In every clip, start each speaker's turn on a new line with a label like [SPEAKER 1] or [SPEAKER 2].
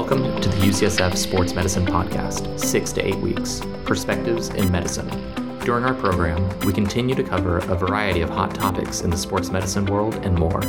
[SPEAKER 1] Welcome to the UCSF Sports Medicine Podcast, six to eight weeks Perspectives in Medicine. During our program, we continue to cover a variety of hot topics in the sports medicine world and more.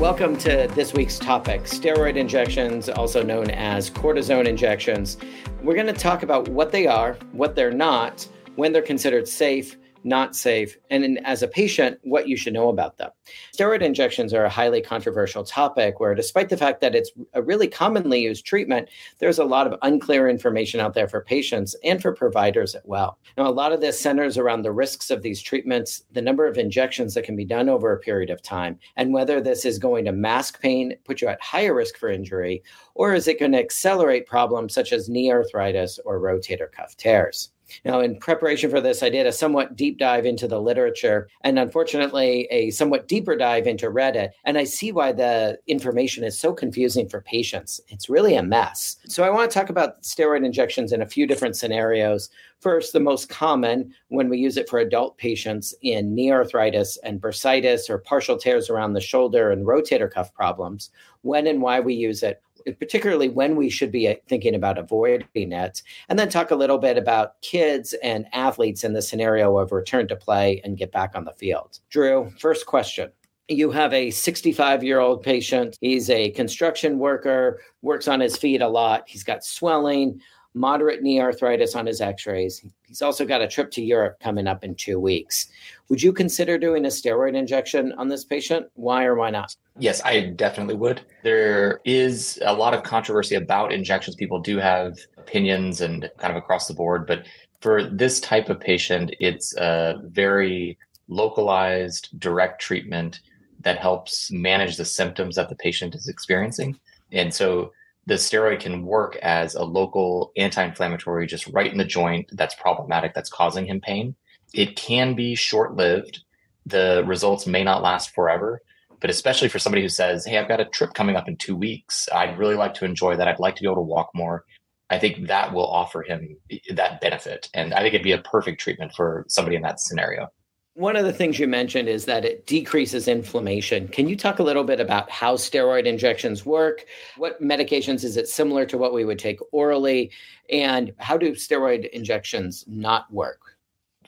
[SPEAKER 2] Welcome to this week's topic steroid injections, also known as cortisone injections. We're going to talk about what they are, what they're not, when they're considered safe, not safe, and in, as a patient, what you should know about them. Steroid injections are a highly controversial topic where, despite the fact that it's a really commonly used treatment, there's a lot of unclear information out there for patients and for providers as well. Now, a lot of this centers around the risks of these treatments, the number of injections that can be done over a period of time, and whether this is going to mask pain, put you at higher risk for injury, or is it going to accelerate problems such as knee arthritis or rotator cuff tears. Now, in preparation for this, I did a somewhat deep dive into the literature and unfortunately a somewhat deeper dive into Reddit. And I see why the information is so confusing for patients. It's really a mess. So, I want to talk about steroid injections in a few different scenarios. First, the most common when we use it for adult patients in knee arthritis and bursitis or partial tears around the shoulder and rotator cuff problems, when and why we use it, particularly when we should be uh, thinking about avoiding it, and then talk a little bit about kids and athletes in the scenario of return to play and get back on the field. Drew, first question. You have a 65 year old patient. He's a construction worker, works on his feet a lot. He's got swelling, moderate knee arthritis on his x rays. He's also got a trip to Europe coming up in two weeks. Would you consider doing a steroid injection on this patient? Why or why not?
[SPEAKER 3] Yes, I definitely would. There is a lot of controversy about injections. People do have opinions and kind of across the board, but for this type of patient, it's a very localized, direct treatment that helps manage the symptoms that the patient is experiencing. And so the steroid can work as a local anti-inflammatory just right in the joint that's problematic that's causing him pain. It can be short-lived. The results may not last forever but especially for somebody who says hey i've got a trip coming up in two weeks. I'd really like to enjoy that. I'd like to be able to walk more. I think that will offer him that benefit. And i think it'd be a perfect treatment for somebody in that scenario
[SPEAKER 2] one of the things you mentioned is that it decreases inflammation. Can you talk a little bit about how steroid injections work? What medications is it similar to what we would take orally? And how do steroid injections not work?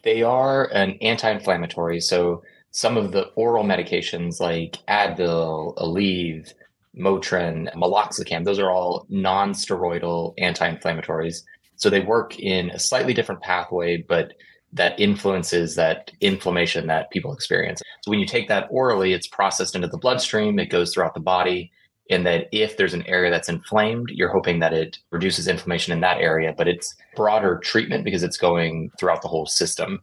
[SPEAKER 3] They are an anti inflammatory. So some of the oral medications like Advil, Aleve, Motrin, Meloxicam, those are all non steroidal anti inflammatories. So they work in a slightly different pathway, but that influences that inflammation that people experience. So when you take that orally, it's processed into the bloodstream, it goes throughout the body. And that if there's an area that's inflamed, you're hoping that it reduces inflammation in that area, but it's broader treatment because it's going throughout the whole system.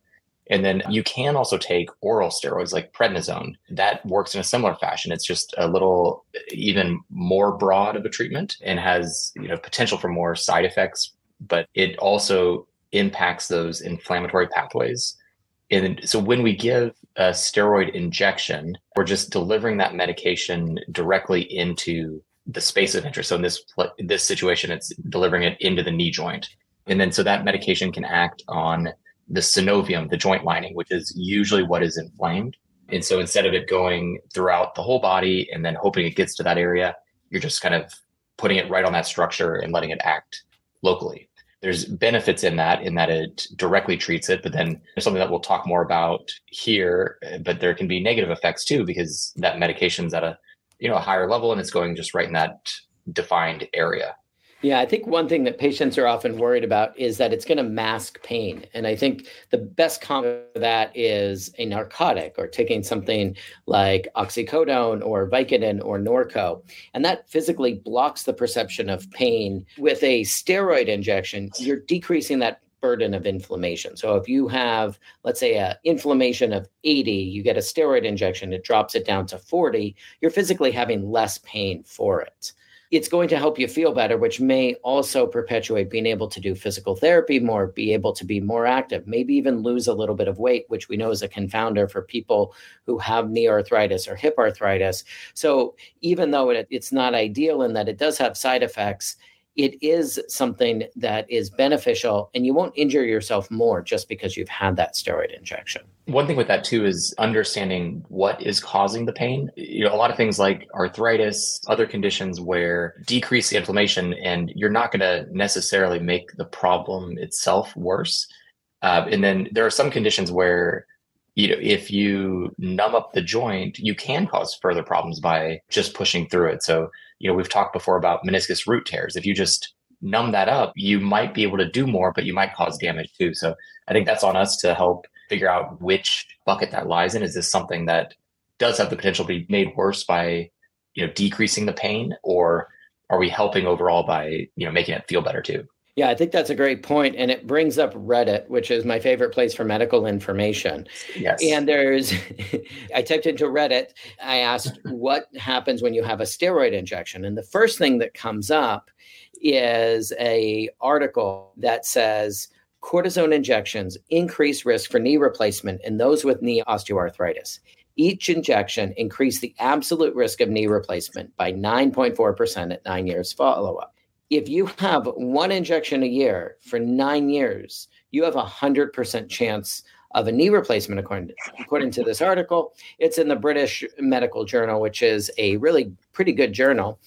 [SPEAKER 3] And then you can also take oral steroids like prednisone. That works in a similar fashion. It's just a little even more broad of a treatment and has, you know, potential for more side effects, but it also impacts those inflammatory pathways. And so when we give a steroid injection, we're just delivering that medication directly into the space of interest. So in this this situation, it's delivering it into the knee joint. And then so that medication can act on the synovium, the joint lining, which is usually what is inflamed. And so instead of it going throughout the whole body and then hoping it gets to that area, you're just kind of putting it right on that structure and letting it act locally there's benefits in that in that it directly treats it but then there's something that we'll talk more about here but there can be negative effects too because that medication's at a you know a higher level and it's going just right in that defined area
[SPEAKER 2] yeah, I think one thing that patients are often worried about is that it's going to mask pain. And I think the best combo for that is a narcotic or taking something like oxycodone or Vicodin or Norco. And that physically blocks the perception of pain. With a steroid injection, you're decreasing that burden of inflammation. So if you have, let's say, an inflammation of 80, you get a steroid injection, it drops it down to 40, you're physically having less pain for it it's going to help you feel better, which may also perpetuate being able to do physical therapy more, be able to be more active, maybe even lose a little bit of weight, which we know is a confounder for people who have knee arthritis or hip arthritis. So even though it, it's not ideal in that it does have side effects, it is something that is beneficial and you won't injure yourself more just because you've had that steroid injection.
[SPEAKER 3] One thing with that too is understanding what is causing the pain. You know, a lot of things like arthritis, other conditions where decrease the inflammation and you're not going to necessarily make the problem itself worse. Uh, and then there are some conditions where you know if you numb up the joint you can cause further problems by just pushing through it. So you know we've talked before about meniscus root tears. If you just numb that up you might be able to do more but you might cause damage too. So i think that's on us to help figure out which bucket that lies in. Is this something that does have the potential to be made worse by you know decreasing the pain or are we helping overall by you know making it feel better too
[SPEAKER 2] yeah, I think that's a great point, and it brings up Reddit, which is my favorite place for medical information.
[SPEAKER 3] Yes.
[SPEAKER 2] And there's, I typed into Reddit. I asked what happens when you have a steroid injection, and the first thing that comes up is a article that says cortisone injections increase risk for knee replacement in those with knee osteoarthritis. Each injection increased the absolute risk of knee replacement by 9.4% at nine years follow up if you have one injection a year for nine years, you have a hundred percent chance of a knee replacement, according to, according to this article. It's in the British Medical Journal, which is a really pretty good journal.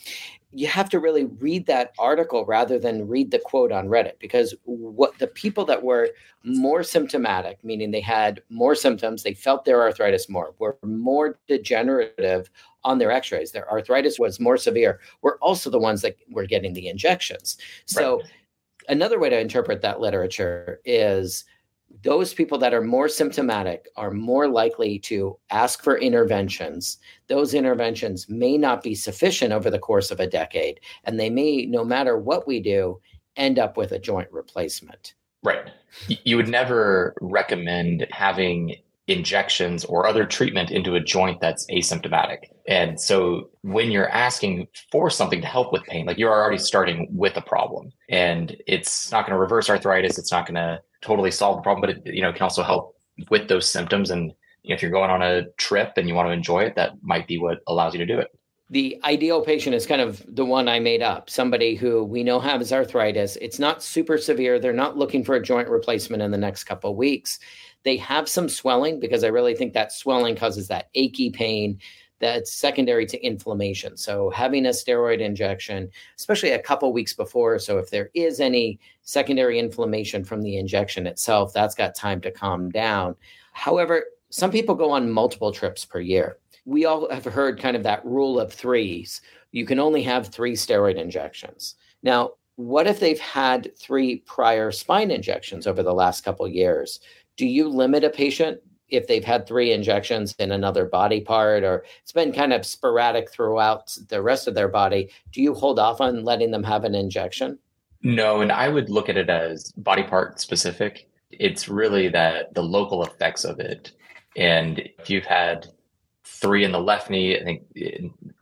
[SPEAKER 2] You have to really read that article rather than read the quote on Reddit because what the people that were more symptomatic, meaning they had more symptoms, they felt their arthritis more, were more degenerative on their x-rays their arthritis was more severe were also the ones that were getting the injections so right. another way to interpret that literature is those people that are more symptomatic are more likely to ask for interventions. Those interventions may not be sufficient over the course of a decade, and they may, no matter what we do, end up with a joint replacement.
[SPEAKER 3] Right. You would never recommend having injections or other treatment into a joint that's asymptomatic. And so when you're asking for something to help with pain, like you're already starting with a problem and it's not going to reverse arthritis. It's not going to totally solve the problem, but it, you know, can also help with those symptoms. And you know, if you're going on a trip and you want to enjoy it, that might be what allows you to do it
[SPEAKER 2] the ideal patient is kind of the one I made up somebody who we know has arthritis. It's not super severe. They're not looking for a joint replacement in the next couple of weeks. They have some swelling because I really think that swelling causes that achy pain that's secondary to inflammation. So having a steroid injection, especially a couple weeks before, so if there is any secondary inflammation from the injection itself, that's got time to calm down. However, some people go on multiple trips per year. We all have heard kind of that rule of threes. You can only have three steroid injections. Now, what if they've had three prior spine injections over the last couple years? do you limit a patient if they've had three injections in another body part or it's been kind of sporadic throughout the rest of their body do you hold off on letting them have an injection?
[SPEAKER 3] No and i would look at it as body part specific. It's really that the local effects of it. And if you've had three in the left knee i think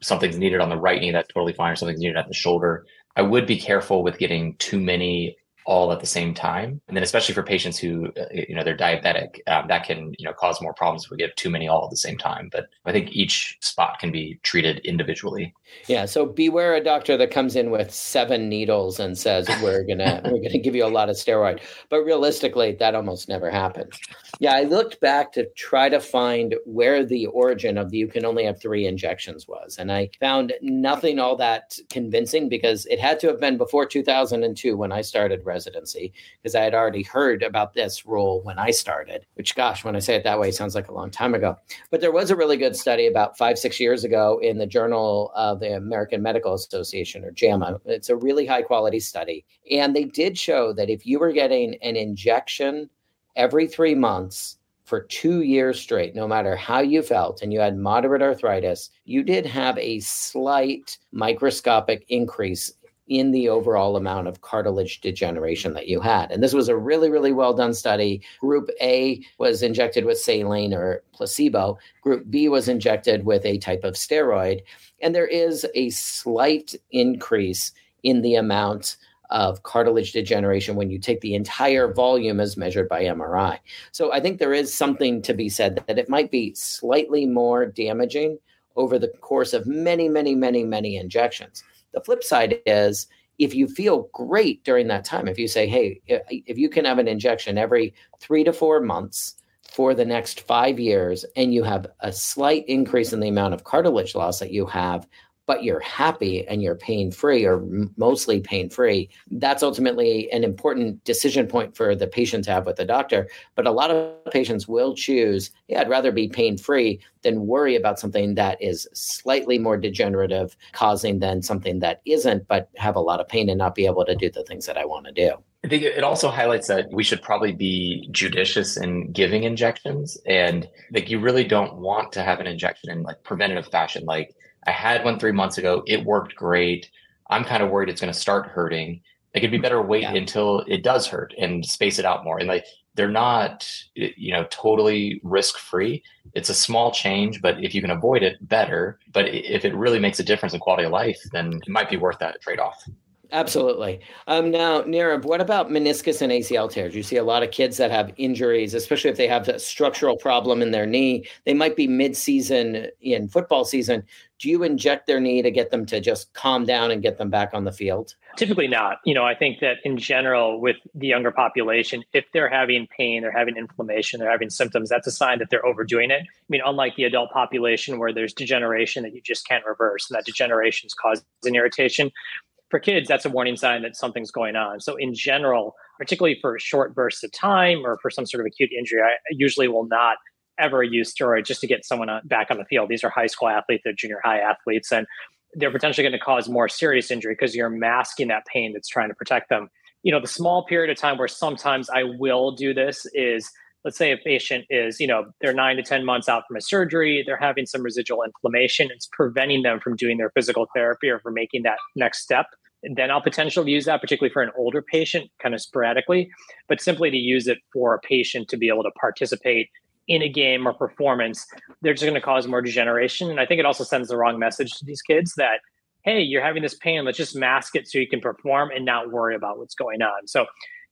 [SPEAKER 3] something's needed on the right knee that's totally fine or something's needed at the shoulder i would be careful with getting too many all at the same time. And then especially for patients who, uh, you know, they're diabetic, um, that can, you know, cause more problems if we give too many all at the same time. But I think each spot can be treated individually.
[SPEAKER 2] Yeah. So beware a doctor that comes in with seven needles and says, we're going to, we're going to give you a lot of steroid. But realistically, that almost never happens. Yeah. I looked back to try to find where the origin of the you can only have three injections was. And I found nothing all that convincing because it had to have been before 2002 when I started residency because I had already heard about this rule when I started, which, gosh, when I say it that way, sounds like a long time ago. But there was a really good study about five, six years ago in the Journal of the American Medical Association or JAMA. It's a really high quality study. And they did show that if you were getting an injection every three months, for two years straight, no matter how you felt, and you had moderate arthritis, you did have a slight microscopic increase in the overall amount of cartilage degeneration that you had. And this was a really, really well done study. Group A was injected with saline or placebo, Group B was injected with a type of steroid. And there is a slight increase in the amount of cartilage degeneration when you take the entire volume as measured by MRI. So I think there is something to be said that it might be slightly more damaging over the course of many, many, many, many injections. The flip side is if you feel great during that time, if you say, hey, if you can have an injection every three to four months for the next five years, and you have a slight increase in the amount of cartilage loss that you have, but you're happy and you're pain free or mostly pain free, that's ultimately an important decision point for the patient to have with the doctor. But a lot of patients will choose, yeah, I'd rather be pain free than worry about something that is slightly more degenerative, causing than something that isn't, but have a lot of pain and not be able to do the things that I want to do.
[SPEAKER 3] I think it also highlights that we should probably be judicious in giving injections and like you really don't want to have an injection in like preventative fashion like I had one three months ago. It worked great. I'm kind of worried it's going to start hurting. It could be better wait yeah. until it does hurt and space it out more. And like they're not, you know, totally risk free. It's a small change, but if you can avoid it, better. But if it really makes a difference in quality of life, then it might be worth that trade off.
[SPEAKER 2] Absolutely. Um, now, Nirav, what about meniscus and ACL tears? You see a lot of kids that have injuries, especially if they have a structural problem in their knee. They might be mid-season in football season. Do you inject their knee to get them to just calm down and get them back on the field?
[SPEAKER 4] Typically not. You know, I think that in general, with the younger population, if they're having pain, they're having inflammation, they're having symptoms, that's a sign that they're overdoing it. I mean, unlike the adult population where there's degeneration that you just can't reverse, and that degeneration is causing irritation, for kids, that's a warning sign that something's going on. So, in general, particularly for short bursts of time or for some sort of acute injury, I usually will not ever use steroids just to get someone back on the field. These are high school athletes, they're junior high athletes, and they're potentially going to cause more serious injury because you're masking that pain that's trying to protect them. You know, the small period of time where sometimes I will do this is let's say a patient is, you know, they're nine to 10 months out from a surgery, they're having some residual inflammation, it's preventing them from doing their physical therapy or from making that next step then I'll potentially use that, particularly for an older patient, kind of sporadically, but simply to use it for a patient to be able to participate in a game or performance, they're just going to cause more degeneration. And I think it also sends the wrong message to these kids that, hey, you're having this pain, let's just mask it so you can perform and not worry about what's going on. So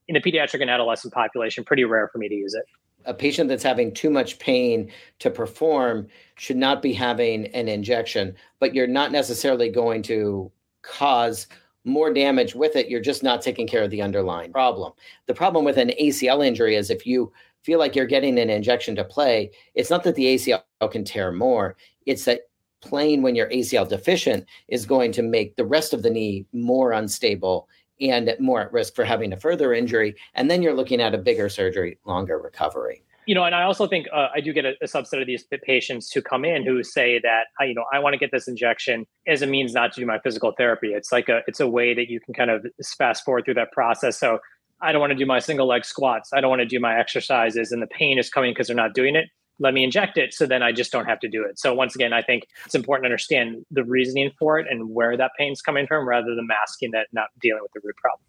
[SPEAKER 4] in the pediatric and adolescent population, pretty rare for me to use it.
[SPEAKER 2] A patient that's having too much pain to perform should not be having an injection, but you're not necessarily going to cause more damage with it. You're just not taking care of the underlying problem. The problem with an ACL injury is if you feel like you're getting an injection to play, it's not that the ACL can tear more, it's that playing when you're ACL deficient is going to make the rest of the knee more unstable and more at risk for having a further injury. And then you're looking at a bigger surgery, longer recovery
[SPEAKER 4] you know, and I also think uh, I do get a, a, subset of these patients who come in who say that, you know, I want to get this injection as a means not to do my physical therapy. It's like a, it's a way that you can kind of fast forward through that process. So I don't want to do my single leg squats. I don't want to do my exercises, and the pain is coming because they're not doing it. Let me inject it, so then I just don't have to do it. So once again, I think it's important to understand the reasoning for it and where that pain's coming from, rather than masking that, not dealing with the root problem.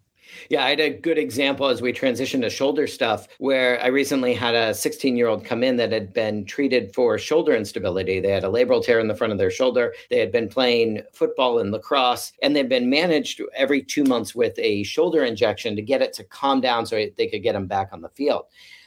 [SPEAKER 2] Yeah, I had a good example as we transitioned to shoulder stuff where I recently had a 16 year old come in that had been treated for shoulder instability. They had a labral tear in the front of their shoulder. They had been playing football and lacrosse, and they've been managed every two months with a shoulder injection to get it to calm down so they could get them back on the field.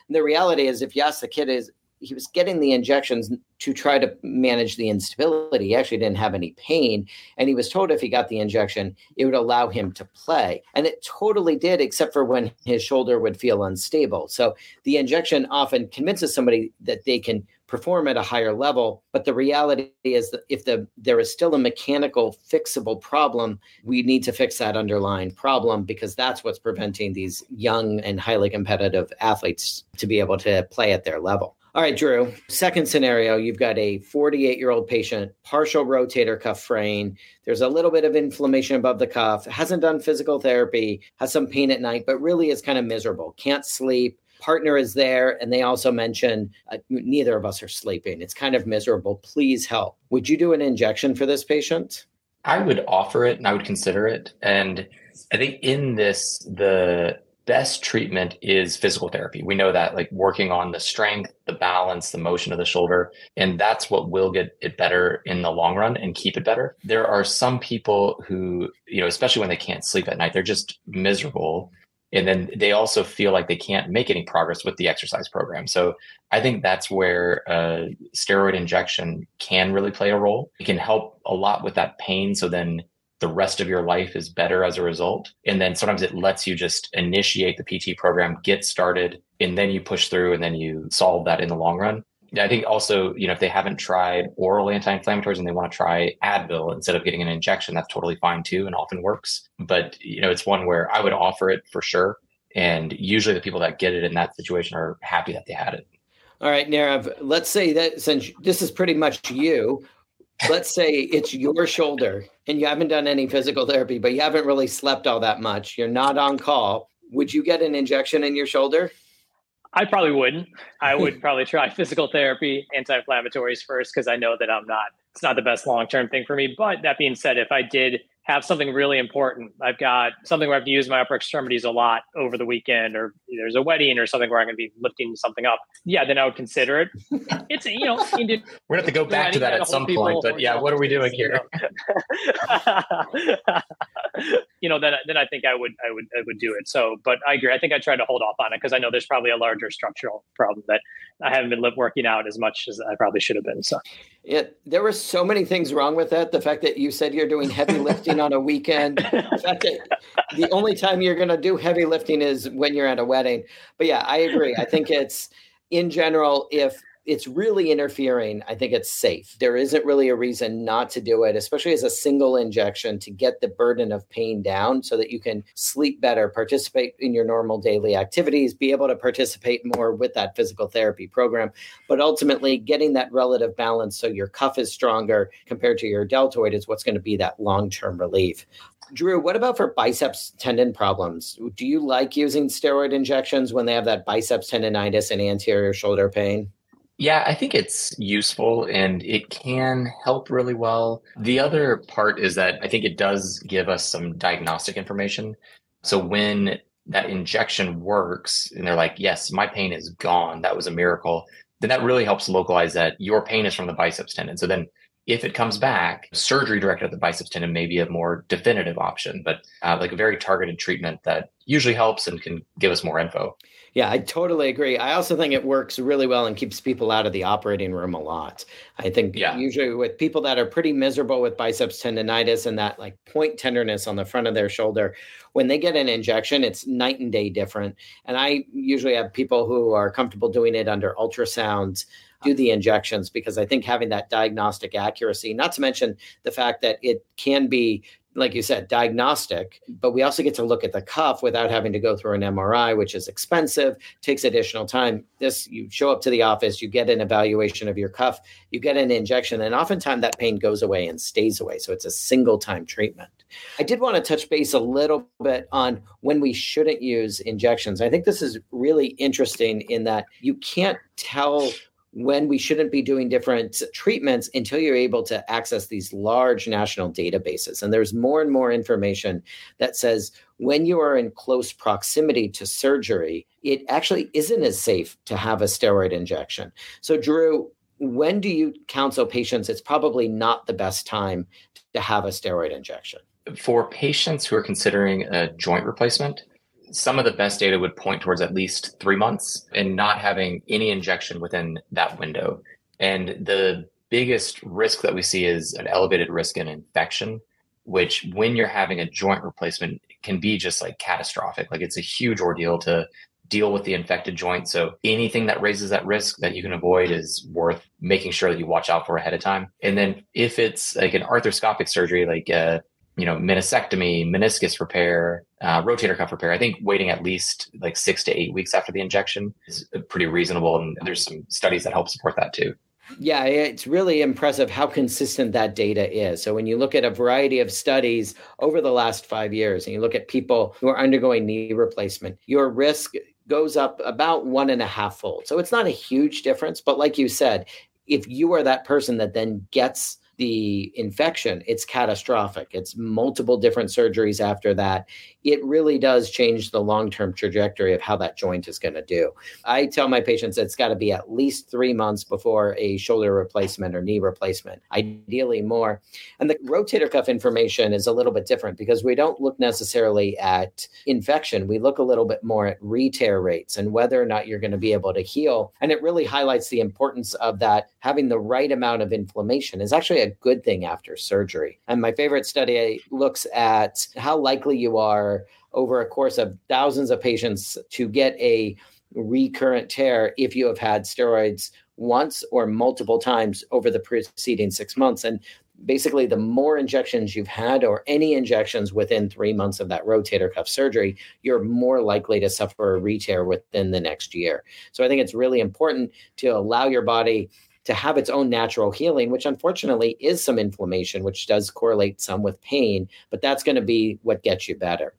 [SPEAKER 2] And the reality is, if you ask the kid, is he was getting the injections to try to manage the instability. He actually didn't have any pain. And he was told if he got the injection, it would allow him to play. And it totally did, except for when his shoulder would feel unstable. So the injection often convinces somebody that they can perform at a higher level. But the reality is that if the there is still a mechanical fixable problem, we need to fix that underlying problem because that's what's preventing these young and highly competitive athletes to be able to play at their level. All right, Drew. Second scenario you've got a 48 year old patient, partial rotator cuff fraying. There's a little bit of inflammation above the cuff, hasn't done physical therapy, has some pain at night, but really is kind of miserable, can't sleep. Partner is there, and they also mention uh, neither of us are sleeping. It's kind of miserable. Please help. Would you do an injection for this patient?
[SPEAKER 3] I would offer it and I would consider it. And I think in this, the best treatment is physical therapy. We know that like working on the strength, the balance, the motion of the shoulder, and that's what will get it better in the long run and keep it better. There are some people who, you know, especially when they can't sleep at night, they're just miserable. And then they also feel like they can't make any progress with the exercise program. So I think that's where uh, steroid injection can really play a role. It can help a lot with that pain. So then the rest of your life is better as a result. And then sometimes it lets you just initiate the PT program, get started, and then you push through and then you solve that in the long run. I think also, you know, if they haven't tried oral anti-inflammatories and they want to try Advil instead of getting an injection, that's totally fine too and often works. But, you know, it's one where I would offer it for sure. And usually the people that get it in that situation are happy that they had it.
[SPEAKER 2] All right, Nirav, let's say that since this is pretty much you, let's say it's your shoulder and you haven't done any physical therapy, but you haven't really slept all that much. You're not on call. Would you get an injection in your shoulder?
[SPEAKER 4] I probably wouldn't. I would probably try physical therapy, anti-inflammatories first, because I know that I'm not. It's not the best long-term thing for me. But that being said, if I did have something really important. I've got something where I have to use my upper extremities a lot over the weekend, or there's a wedding or something where I'm going to be lifting something up. Yeah, then I would consider it. It's you know,
[SPEAKER 3] we're going to have to go back to that at some point. But yeah, what are we doing here?
[SPEAKER 4] you know, then then I think I would I would I would do it. So, but I agree. I think I tried to hold off on it because I know there's probably a larger structural problem that I haven't been working out as much as I probably should have been. So,
[SPEAKER 2] yeah, there were so many things wrong with that. The fact that you said you're doing heavy lifting on a weekend, the fact that the only time you're going to do heavy lifting is when you're at a wedding. But yeah, I agree. I think it's in general, if it's really interfering, I think it's safe. There isn't really a reason not to do it, especially as a single injection to get the burden of pain down so that you can sleep better, participate in your normal daily activities, be able to participate more with that physical therapy program. But ultimately, getting that relative balance so your cuff is stronger compared to your deltoid is what's going to be that long term relief. Drew, what about for biceps tendon problems? Do you like using steroid injections when they have that biceps tendonitis and anterior shoulder pain?
[SPEAKER 3] Yeah, I think it's useful and it can help really well. The other part is that I think it does give us some diagnostic information. So when that injection works and they're like, yes, my pain is gone, that was a miracle, then that really helps localize that your pain is from the biceps tendon. So then if it comes back, surgery directed at the biceps tendon may be a more definitive option, but uh, like a very targeted treatment that usually helps and can give us more info.
[SPEAKER 2] Yeah, I totally agree. I also think it works really well and keeps people out of the operating room a lot. I think yeah. usually with people that are pretty miserable with biceps tendonitis and that like point tenderness on the front of their shoulder, when they get an injection, it's night and day different. And I usually have people who are comfortable doing it under ultrasounds do the injections because I think having that diagnostic accuracy, not to mention the fact that it can be like you said, diagnostic, but we also get to look at the cuff without having to go through an MRI, which is expensive, takes additional time. This, you show up to the office, you get an evaluation of your cuff, you get an injection, and oftentimes that pain goes away and stays away. So it's a single time treatment. I did want to touch base a little bit on when we shouldn't use injections. I think this is really interesting in that you can't tell when we shouldn't be doing different treatments until you're able to access these large national databases. And there's more and more information that says when you are in close proximity to surgery, it actually isn't as safe to have a steroid injection. So, Drew, when do you counsel patients it's probably not the best time to have a steroid injection?
[SPEAKER 3] For patients who are considering a joint replacement, some of the best data would point towards at least three months and not having any injection within that window. And the biggest risk that we see is an elevated risk in infection, which when you're having a joint replacement can be just like catastrophic. Like it's a huge ordeal to deal with the infected joint. So anything that raises that risk that you can avoid is worth making sure that you watch out for ahead of time. And then if it's like an arthroscopic surgery, like uh, you know, meniscectomy, meniscus repair, uh, rotator cuff repair. I think waiting at least like six to eight weeks after the injection is pretty reasonable. And there's some studies that help support that too.
[SPEAKER 2] Yeah, it's really impressive how consistent that data is. So, when you look at a variety of studies over the last five years and you look at people who are undergoing knee replacement, your risk goes up about one and a half fold. So, it's not a huge difference. But, like you said, if you are that person that then gets the infection, it's catastrophic. It's multiple different surgeries after that. It really does change the long term trajectory of how that joint is going to do. I tell my patients it's got to be at least three months before a shoulder replacement or knee replacement, ideally more. And the rotator cuff information is a little bit different because we don't look necessarily at infection. We look a little bit more at re-tear rates and whether or not you're going to be able to heal. And it really highlights the importance of that having the right amount of inflammation is actually a a good thing after surgery. And my favorite study eh, looks at how likely you are over a course of thousands of patients to get a recurrent tear if you have had steroids once or multiple times over the preceding six months. And basically, the more injections you've had or any injections within three months of that rotator cuff surgery, you're more likely to suffer a re-tear within the next year. So I think it's really important to allow your body to have its own natural healing, which unfortunately is some inflammation, which does correlate some with pain, but that's going to be what gets you better.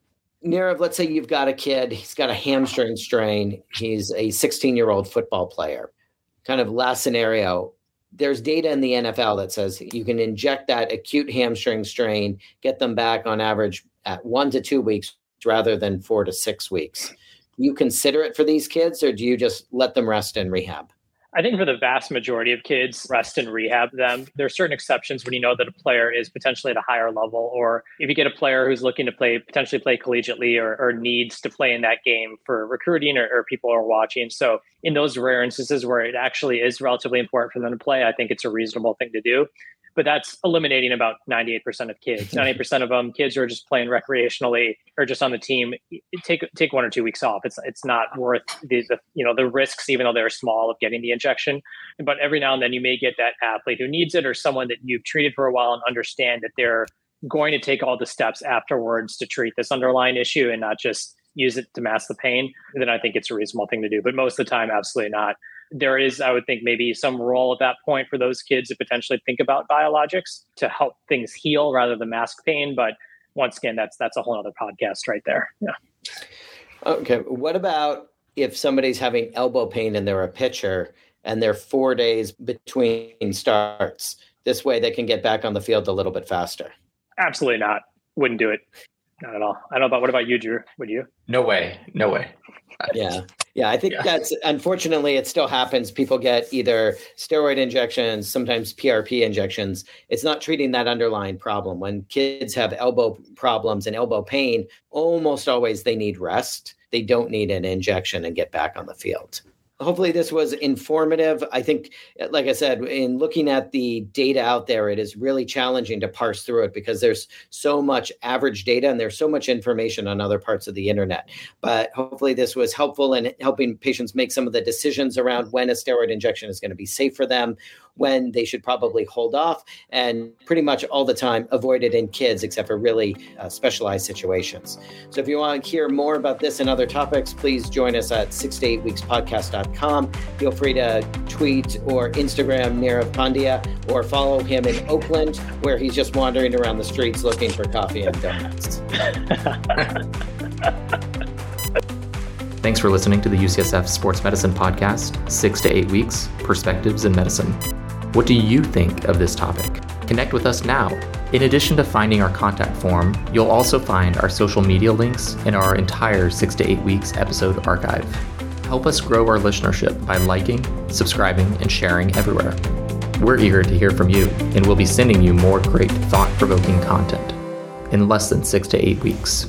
[SPEAKER 2] Nirav, let's say you've got a kid, he's got a hamstring strain, he's a 16 year old football player. Kind of last scenario, there's data in the NFL that says you can inject that acute hamstring strain, get them back on average at one to two weeks rather than four to six weeks. You consider it for these kids or do you just let them rest in rehab?
[SPEAKER 4] I think for the vast majority of kids, rest and rehab them. There are certain exceptions when you know that a player is potentially at a higher level, or if you get a player who's looking to play, potentially play collegiately or, or needs to play in that game for recruiting or, or people are watching. So, in those rare instances where it actually is relatively important for them to play, I think it's a reasonable thing to do but that's eliminating about 98% of kids 98% of them kids who are just playing recreationally or just on the team take take one or two weeks off it's it's not worth the, the you know the risks even though they're small of getting the but every now and then you may get that athlete who needs it or someone that you've treated for a while and understand that they're going to take all the steps afterwards to treat this underlying issue and not just use it to mask the pain then i think it's a reasonable thing to do but most of the time absolutely not there is, I would think, maybe some role at that point for those kids to potentially think about biologics to help things heal rather than mask pain. But once again, that's that's a whole other podcast right there. Yeah.
[SPEAKER 2] Okay. What about if somebody's having elbow pain and they're a pitcher and they're four days between starts? This way they can get back on the field a little bit faster.
[SPEAKER 4] Absolutely not. Wouldn't do it. Not at all. I don't know about what about you, Drew? Would you?
[SPEAKER 3] No way. No way.
[SPEAKER 2] Yeah. Yeah. I think yeah. that's unfortunately it still happens. People get either steroid injections, sometimes PRP injections. It's not treating that underlying problem. When kids have elbow problems and elbow pain, almost always they need rest. They don't need an injection and get back on the field hopefully this was informative. I think like i said in looking at the data out there it is really challenging to parse through it because there's so much average data and there's so much information on other parts of the internet. But hopefully this was helpful in helping patients make some of the decisions around when a steroid injection is going to be safe for them when they should probably hold off and pretty much all the time avoid it in kids except for really uh, specialized situations. So if you want to hear more about this and other topics please join us at 6 to 8 weeks podcast.com feel free to tweet or instagram nirav pandya or follow him in oakland where he's just wandering around the streets looking for coffee and donuts.
[SPEAKER 1] Thanks for listening to the UCSF Sports Medicine Podcast, Six to Eight Weeks Perspectives in Medicine. What do you think of this topic? Connect with us now. In addition to finding our contact form, you'll also find our social media links and our entire 6 to 8 weeks episode archive. Help us grow our listenership by liking, subscribing, and sharing everywhere. We're eager to hear from you, and we'll be sending you more great thought provoking content in less than 6 to 8 weeks.